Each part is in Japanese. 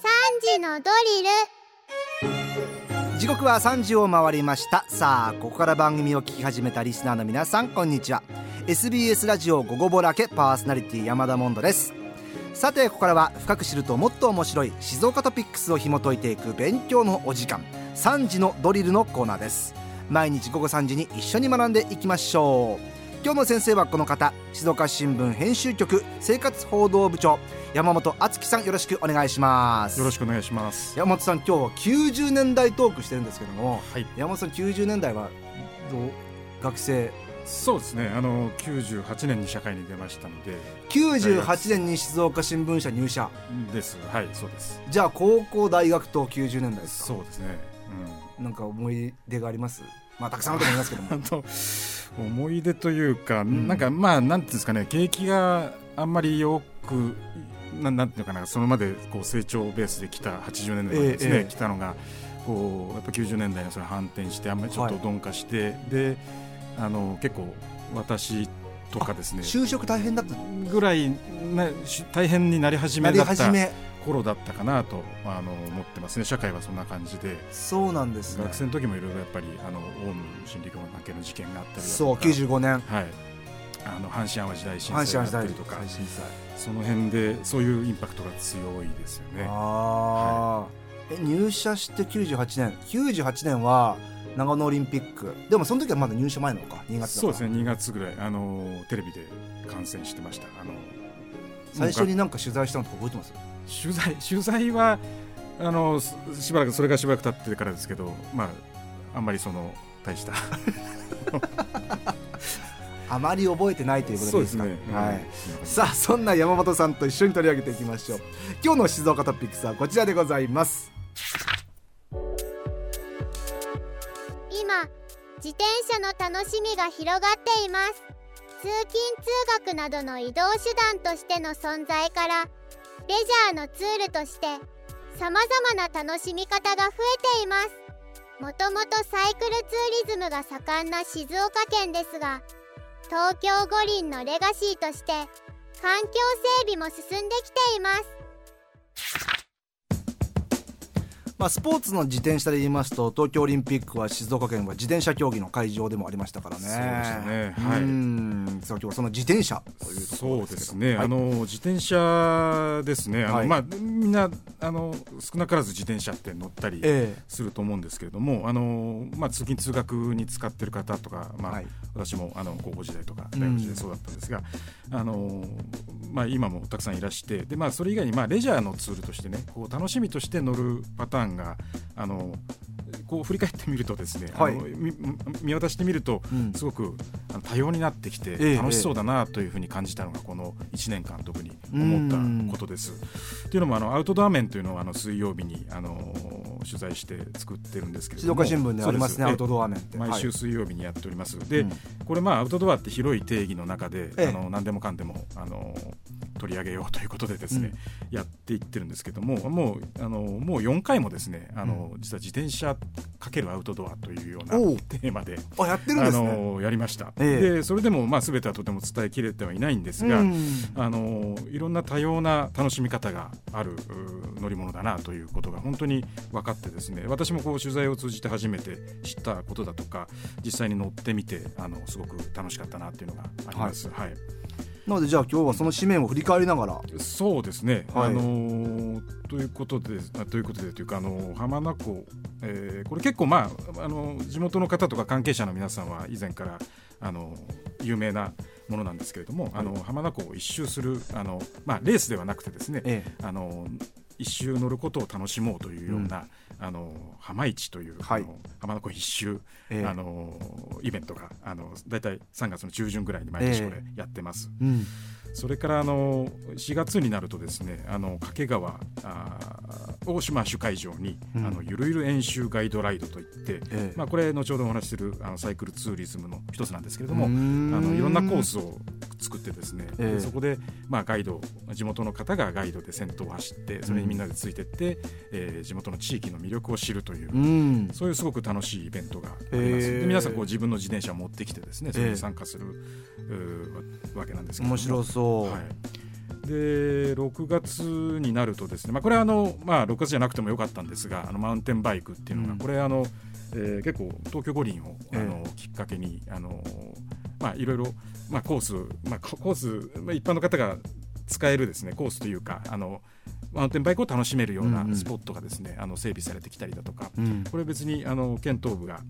時のドリル。時刻は3時を回りました。さあここから番組を聞き始めたリスナーの皆さんこんにちは。SBS ラジオ午後ぼらけパーソナリティ山田モンドです。さてここからは深く知るともっと面白い静岡トピックスを紐解いていく勉強のお時間3時のドリルのコーナーです。毎日午後3時に一緒に学んでいきましょう。今日の先生はこの方静岡新聞編集局生活報道部長山本敦樹さんよろしくお願いします。よろしくお願いします。山本さん今日90年代トークしてるんですけども、はい、山本さん90年代はどう学生そうですね。あの98年に社会に出ましたので。98年に静岡新聞社入社。です。はいそうです。じゃあ高校大学と90年代ですか？そうですね、うん、なんか思い出があります？まあたくさんあると思いますけども 思い出というか、うん、なんかまあなんていうんですかね景気があんまりよくななんていうかなそのまでこう成長ベースで来た80年代ですね、ええ、来たのがこうやっぱ90年代にそれ反転してあんまりちょっと鈍化して、はい、であの結構私とかですね就職大変だった。ぐらいな大変になり始めだった頃だったかなとあの思ってますね。社会はそんな感じで。そうなんです、ね、学生の時もいろいろやっぱりあのオウム真理教関係の事件があったりそう95年。はい。あの阪神・淡路大震災だったりとか。その辺でそういうインパクトが強いですよね。あ、はい、え入社して98年。98年は長野オリンピック。でもその時はまだ入社前なのか？2月そうですね。2月ぐらい。あのテレビで観戦してました。あの最初になんか取材したのとか覚えてます？取材取材はあのしばらくそれがしばらく経ってからですけどまああんまりその大した。あまり覚えてないということですか？ね、はい、さあそんな山本さんと一緒に取り上げていきましょう。今日の静岡トピックスはこちらでございます。今自転車の楽しみが広がっています。通勤通学などの移動手段としての存在からレジャーのツールとして様々な楽しみ方が増えています。もともとサイクルツーリズムが盛んな静岡県ですが東京五輪のレガシーとして環境整備も進んできています。まあ、スポーツの自転車で言いますと東京オリンピックは静岡県は自転車競技の会場でもありましたからね。そうですね。はい。今日はその自転車というところですそうですね。はい、あの自転車ですね。あの、はい、まあみんなあの少なからず自転車って乗ったりすると思うんですけれども、えー、あのまあ通勤通学に使ってる方とか、まあ、はい、私もあの高校時代とか大学時代そうだったんですが、あのまあ今もたくさんいらしてでまあそれ以外にまあレジャーのツールとしてねこう楽しみとして乗るパターンんがあのこう振り返ってみるとですね、はい、あの見渡してみると、すごく多様になってきて楽しそうだなというふうに感じたのがこの1年間特に思ったことです。というのもあのアウトドア面というのをあの水曜日にあの取材して作ってるんですけれども。静岡新聞でありますねアウトドア面毎週水曜日にやっております、はい、で、これまあアウトドアって広い定義の中で、あの何でもかんでもあの取り上げようということでですね、うん、やっていってるんですけどももうあのもう4回もですねあの、実は自転車かけるアウトドアというようなテーマであやってるんです、ね、あのやりました、えでそれでもまあ全てはとても伝えきれてはいないんですが、うん、あのいろんな多様な楽しみ方がある乗り物だなということが本当に分かってですね私もこう取材を通じて初めて知ったことだとか実際に乗ってみてあのすごく楽しかったなっていうのがあります。はい、はいなのでじゃあ今日はその紙面を振り返りながら。そうですね、はい、あのー、ということでということでというかあの浜名湖、えー、これ結構まああの地元の方とか関係者の皆さんは以前からあの有名なものなんですけれども、はい、あの浜名湖を一周するあの、まあ、レースではなくてですね、ええ、あの一周乗ることを楽しもうというような、うん、あの浜市という、はい、あの浜名湖一周、えー、あのイベントがあの大体3月の中旬ぐらいに毎年これやってます。えーうん。それからあの4月になるとですねあの掛川あ大島主会場に、うん、あのゆるゆる演習ガイドライドといって、ええ、まあ、これ後ほどお話しするあのサイクルツーリズムの一つなんですけれどもあのいろんなコースを作ってですね、ええ、そこで、まあ、ガイド地元の方がガイドで先頭を走ってそれにみんなでついてって、うん、えー、地元の地域の魅力を知るという、うん、そういうすごく楽しいイベントがあります、で皆さんこう自分の自転車を持ってきてですねそれに参加する、わけなんですけど面白そう、はい。で6月になるとですね、まあ、これはあの、まあ、6月じゃなくてもよかったんですがあのマウンテンバイクっていうのが、これあの、えー、結構東京五輪をあの、きっかけにあの、まあ、いろいろ、まあ、コース、まあ、コース、まあ、一般の方が使えるですねコースというかあのマウンテンバイクを楽しめるようなスポットがですね、うんうん、あの整備されてきたりだとか、うん、これ別にあの県東部が、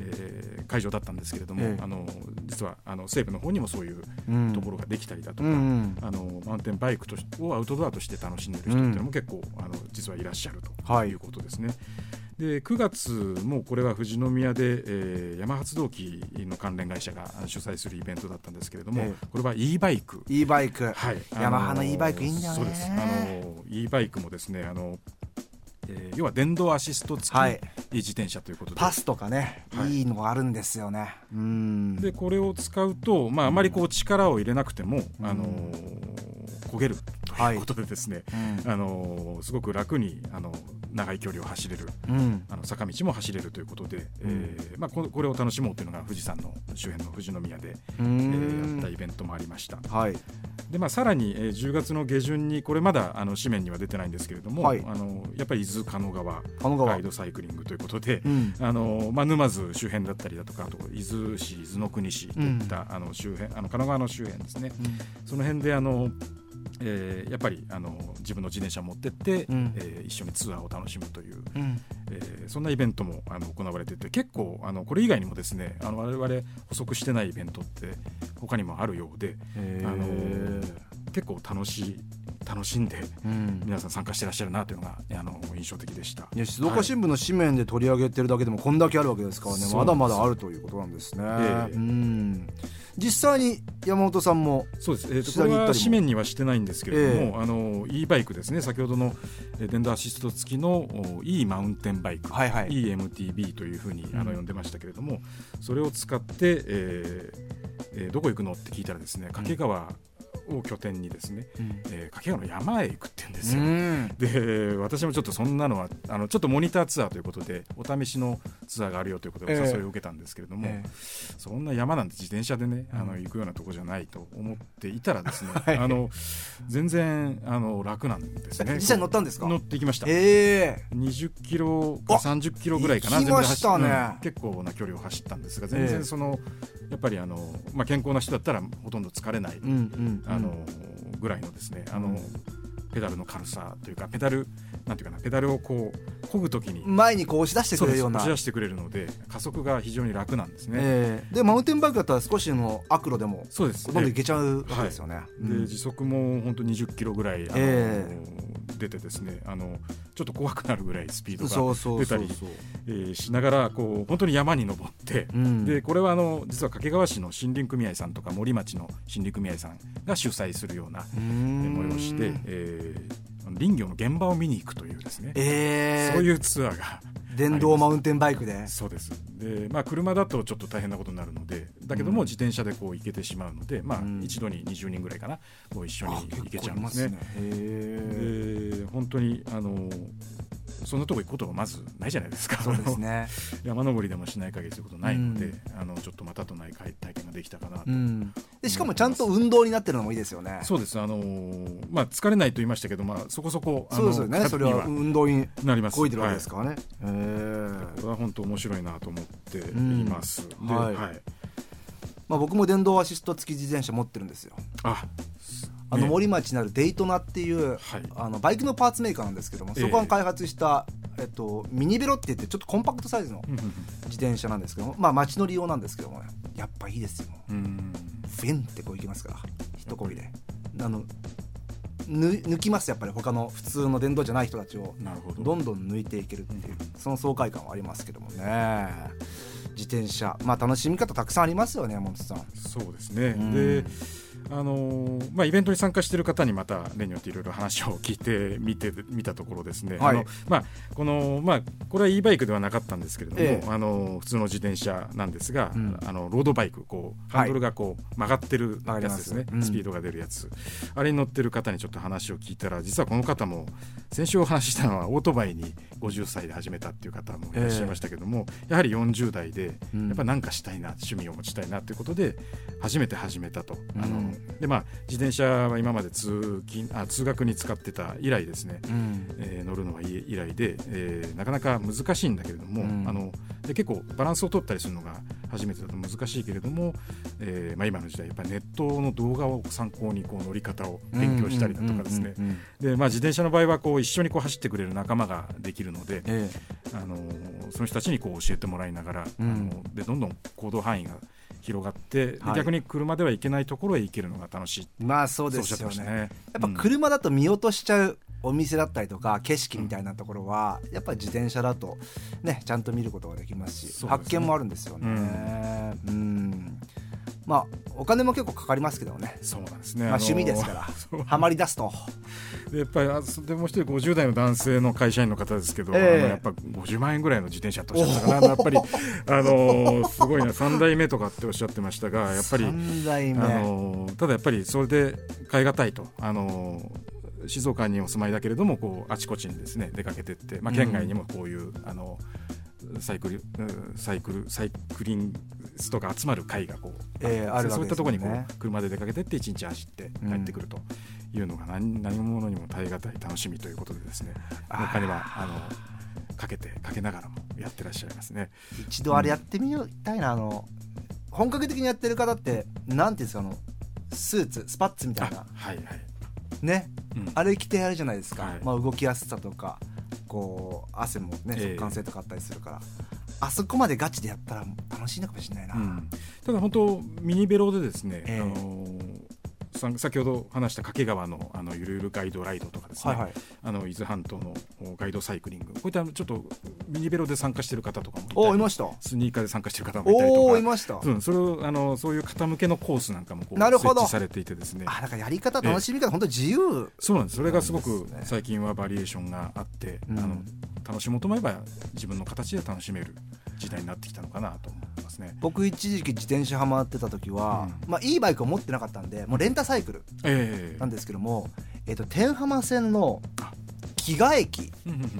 えー、会場だったんですけれども、ええ、あの実はあの西部の方にもそういうところができたりだとか、うん、あのマウンテンバイクとをアウトドアとして楽しんでる人っていうのも結構、あの実はいらっしゃるとい。うことですね。はいで9月もこれは富士宮で、えー、山発動機の関連会社が主催するイベントだったんですけれども、えー、これは e バイク e バイク、はい、ヤマハの e バイクいいんだよね。そうです。あの e バイクもですねあのえー、要は電動アシスト付き自転車ということで、パスとかね、はい、いいのがあるんですよね。うん。でこれを使うと、まあ、あまりこう力を入れなくても、うん、あのー、焦げるということでですね、はい、あのー、すごく楽にあの長い距離を走れる、うん、あの坂道も走れるということで、うん、えー、まあ、これを楽しもうというのが富士山の周辺の富士宮で、えー、やったイベントもありました。はい。でまあ、さらに、えー、10月の下旬にこれまだあの紙面には出てないんですけれども、はい、あのやっぱり伊豆鹿野川ガイドサイクリングということで、うん、あのまあ、沼津周辺だったりだとかあと伊豆市伊豆の国市といった、あの周辺あの神奈川の周辺ですね、その辺であのえー、やっぱりあの自分の自転車を持ってって、うん、えー、一緒にツアーを楽しむという、うん、えー、そんなイベントもあの行われてて結構あのこれ以外にもですねあの我々補足してないイベントって他にもあるようで、あの結構楽しい楽しんで、皆さん参加してらっしゃるなというのが、あの印象的でした。いや静岡新聞の紙面で取り上げてるだけでもこんだけあるわけですからね、まだまだあるということなんですね。えー、うん。実際に山本さんもそうです、えー、とこれは紙面にはしてないんですけれども、えー、あの e バイクですね。先ほどの電動アシスト付きの e マウンテンバイク、はい。はい、EMTB というふうにあの呼んでましたけれども、それを使って、えーえー、どこ行くの？って聞いたらですね掛川、を拠点にですね、うん、えー、掛川の山へ行くんですよ。うん、で私もちょっとそんなのはあのちょっとモニターツアーということでお試しのツアーがあるよということでお誘いを受けたんですけれども、えー、そんな山なんて自転車でねあの行くようなとこじゃないと思っていたらですね、はい、あの全然あの楽なんですね。実際乗ったんですか？乗ってきました。えー、20キロか30キロぐらいかな、全部走っね、結構な距離を走ったんですが全然その、えー、やっぱりあの、まあ、健康な人だったらほとんど疲れない、うんうん、あのぐらいのですねあの、ペダルの軽さというかペダルなんていうかなペダルをこう漕ぐときに前にこう押し出してくれるような。押し出してくれるので加速が非常に楽なんですね、えー、でマウンテンバイクだったら少しの悪路でもそうです、ね、どんどんいけちゃうわけですよね、はいうん、で時速も本当20キロぐらいあの、えー、出てですねあのちょっと怖くなるぐらいスピードが出たりしながらこう本当に山に登って、うん、でこれはあの実は掛川市の森林組合さんとか森町の森林組合さんが主催するような催しで、えー、林業の現場を見に行くというですね、えー、そういうツアーが 電動マウンテンバイクで。そうです。で、まあ、車だとちょっと大変なことになるのでだけども自転車でこう行けてしまうので、まあ、一度に20人ぐらいかなこう一緒に行けちゃうんですね。すねで本当にあのそんなとこ行くことがまずないじゃないですか。そうですね。山登りでもしない限りそういうことないので、うん、あのちょっとまたとない体験ができたかなと、うん、でしかもちゃんと運動になってるのもいいですよね。そうです。あのー、まあ疲れないと言いましたけど、まあ、そこそこそうですよね。それは運動になります。こいてるわけですからね、はい、えー、これは本当面白いなと思っています、うん、はい、はい。まあ、僕も電動アシスト付き自転車持ってるんですよ。ああの森町にあるデイトナっていう、はい、あのバイクのパーツメーカーなんですけども、そこが開発した、えっと、ミニベロって言ってちょっとコンパクトサイズの自転車なんですけども、まあ街乗り用なんですけども、ね、やっぱいいですよ。フェンってこういきますから一こぎで。あの抜きますやっぱり。他の普通の電動じゃない人たちをど。んどん抜いていけるっていうその爽快感はありますけどもね。自転車。まあ楽しみ方たくさんありますよね山本さん。そうですね、であのまあ、イベントに参加している方にまた例によっていろいろ話を聞いてみてみたところですね、はい、あのまあこのまあ、これは e バイクではなかったんですけれども、ええ、あの普通の自転車なんですが、うん、あのロードバイクこうハンドルがこう曲がってるやつですね、はい、スピードが出るやつ、あれに乗ってる方にちょっと話を聞いたら実はこの方も先週お話ししたのはオートバイに50歳で始めたっていう方もいらっしゃいましたけども、え、やはり40代でやっぱ何かしたいな趣味を持ちたいなということで初めて始めたと。あのでまあ、自転車は今まで通勤あ通学に使ってた以来ですね、うん。えー乗るのは以来で、えーなかなか難しいんだけれども、うん。あので結構バランスを取ったりするのが初めてだと難しいけれども、えーまあ、今の時代やっぱりネットの動画を参考にこう乗り方を勉強したりだとかですね、自転車の場合はこう一緒にこう走ってくれる仲間ができるので、えあのその人たちにこう教えてもらいながら、うん。あのでどんどん行動範囲が広がって、ではい。逆に車では行けないところへ行けるのが楽しい。えまあそうですよね。ね。やっぱ車だと見落としちゃうお店だったりとか景色みたいなところはやっぱり自転車だとねちゃんと見ることができますしね。発見もあるんですよね。うん。まあお金も結構かかりますけどね。そうなんですね、まあ趣味ですからそう。ハマり出すと。でやっぱりあそでもう一人50代の男性の会社員の方ですけど、ええ。あのやっぱ50万円ぐらいの自転車とおっしゃったかなやっぱりあのすごいな。3代目とかっておっしゃってましたがやっぱり3代あ目のただやっぱりそれで買い難いとあの静岡にお住まいだけれどもこうあちこちにですね出かけてって、まあ、県外にもこういう、あのサイクルうんサイクルサイクリングストが集まる会がこう、ええあるわけそういったところにこう車で出かけてって一日走って帰ってくるというのが何何者にも耐え難い楽しみということでですね。他にはあのかけてかけながらもやってらっしゃいますね。一度あれやってみたいなあの本格的にやってる方ってなんていうんですかあのスーツスパッツみたいな。あはいはい、ね。うん。あれ着てやるじゃないですか、はい。まあ、動きやすさとかこう汗もねええ。速乾性とかあったりするから、あそこまでガチでやったら楽しいのかもしれないな、うん。ただ本当ミニベロでですね、ええ。あのさ先ほど話した掛川のあのゆるゆるガイドライドとかですね、はいはい。あの伊豆半島のガイドサイクリング。こういったちょっとミニベロで参加している方とかもいました。スニーカーで参加している方もいたりとか。おおいました、うん、それをあのそういう方向けのコースなんかもこうなるほど。設置されていてですね。あなんかやり方楽しみ方本当自由。そうなんです。それがすごく最近はバリエーションがあって、うん。あの楽しもうと思えば自分の形で楽しめる時代になってきたのかなと思ますね。僕一時期自転車ハマってた時は、うまあいいバイクを持ってなかったんでもうレンタサイクルええなんですけども、えっと天浜線の木賀駅うんうんうん。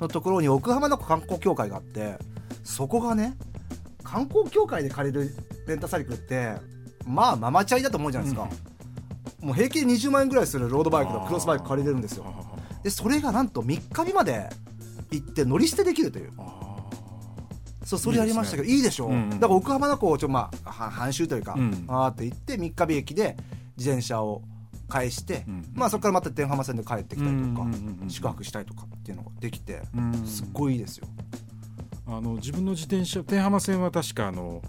のところに奥浜の観光協会があってそこがね観光協会で借りるレンタサイクルってまあママチャリだと思うじゃないですか、もう平均20万円ぐらいするロードバイクとクロスバイク借りれるんですよ。あでそれがなんと3日日まで行って乗り捨てできるというそうそれやりましたけどいいでしょ、うんうんだから奥浜のこうちょまあは半周というか、うん。あーって行って3日日駅で自転車を返して、うんまあそこからまた天浜線で帰ってきたりとか、宿泊したりとかっていうのができて、すっごいいいですよ。あの自分の自転車天浜線は確かあの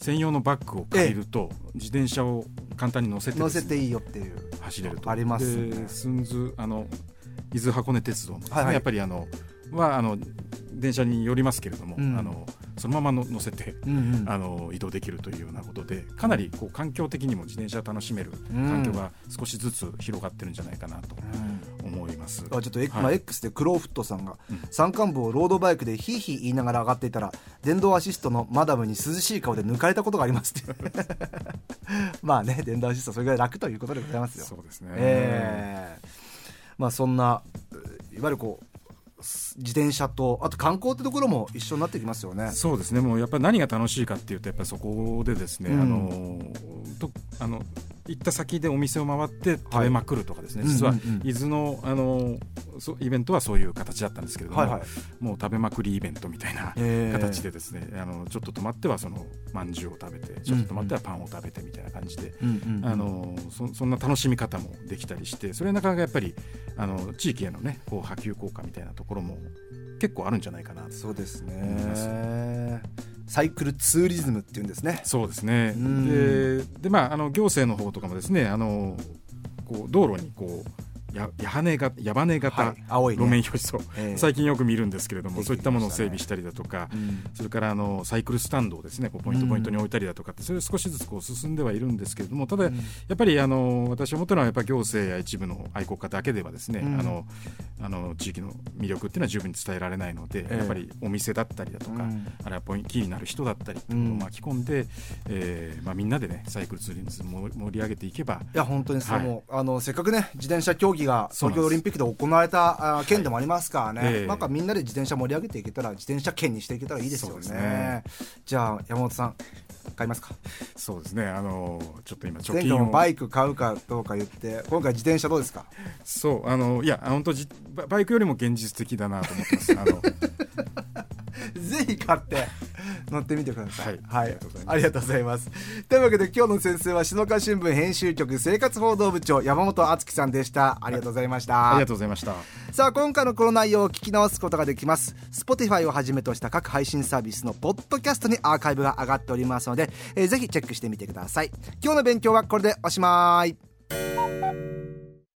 専用のバッグを借りると、自転車を簡単に乗せてね乗せていいよっていう走れると。ありますね。で寸津あの伊豆箱根鉄道もですね、はいはい。やっぱりあのはあの電車によりますけれども、うん。あのそのままの乗せて、うんうん。あの移動できるというようなことでかなりこう環境的にも自転車を楽しめるうん。環境が少しずつ広がってるんじゃないかなとうん。思います。あちょっと、X はい。まあ、X でクローフットさんが、うん。山間部をロードバイクでヒーヒー言いながら上がっていたら電動アシストのマダムに涼しい顔で抜かれたことがありますって まあね電動アシストそれぐらい楽ということでございますよ。そうですね、ええ。まあそんなういわゆるこうす自転車とあと観光ってところも一緒になってきますよね。そうですね。もうやっぱり何が楽しいかっていうとやっぱりそこでですね、うん。あのとあの行った先でお店を回って食べまくるとかですね、はい実は伊豆のあのそイベントはそういう形だったんですけれども、はいはい。もう食べまくりイベントみたいなええ形でですね、あのちょっと泊まってはそのまんじゅうを食べてちょっと泊まってはパンを食べてみたいな感じで、うんうんうん。あのそそんな楽しみ方もできたりしてそれなかなかやっぱりあの地域へのねこう波及効果みたいなところも結構あるんじゃないかなとそうです。思いますねサイクルツーリズムっていうんですね。そうですね。うん。でで、まあ、あの行政の方とかもですねあのこう道路にこうや矢羽が矢羽型、はい。青い、ね、路面表示をええ。最近よく見るんですけれども、できてそういったものを整備したりだとか、うん。それからあのサイクルスタンドをですねこうポイントポイントに置いたりだとかって、それ少しずつこう進んではいるんですけれどもただ、うん。やっぱりあの私思ったのはやっぱ行政や一部の愛好家だけではですね、うん。あのあの地域の魅力っていうのは十分に伝えられないので、ええ。やっぱりお店だったりだとか、うん。あるいはポイントキーになる人だったりっていうのを巻き込んで、えーまあ、みんなでねサイクルツーリズムを盛り上げていけば。いや本当にそう、はい。もうあのせっかくね自転車競技が東京オリンピックで行われたあ県でもありますからね、ええ。なんかみんなで自転車盛り上げていけたら自転車県にしていけたらいいですよね。ね。じゃあ山本さん買いますか？そうですね。あのちょっと今貯金を。もバイク買うかどうか言って今回自転車どうですか？そうあのいや本当じババイクよりも現実的だなと思ってます。あの。ぜひ買って乗ってみてください。はい。ありがとうございます。というわけで今日の先生は篠川新聞編集局生活報道部長山本敦樹さんでした。ありがとうございました。ありがとうございましたさあ今回のこの内容を聞き直すことができます。Spotify をはじめとした各配信サービスのポッドキャストにアーカイブが上がっておりますので、えーぜひチェックしてみてください。今日の勉強はこれでおしまい。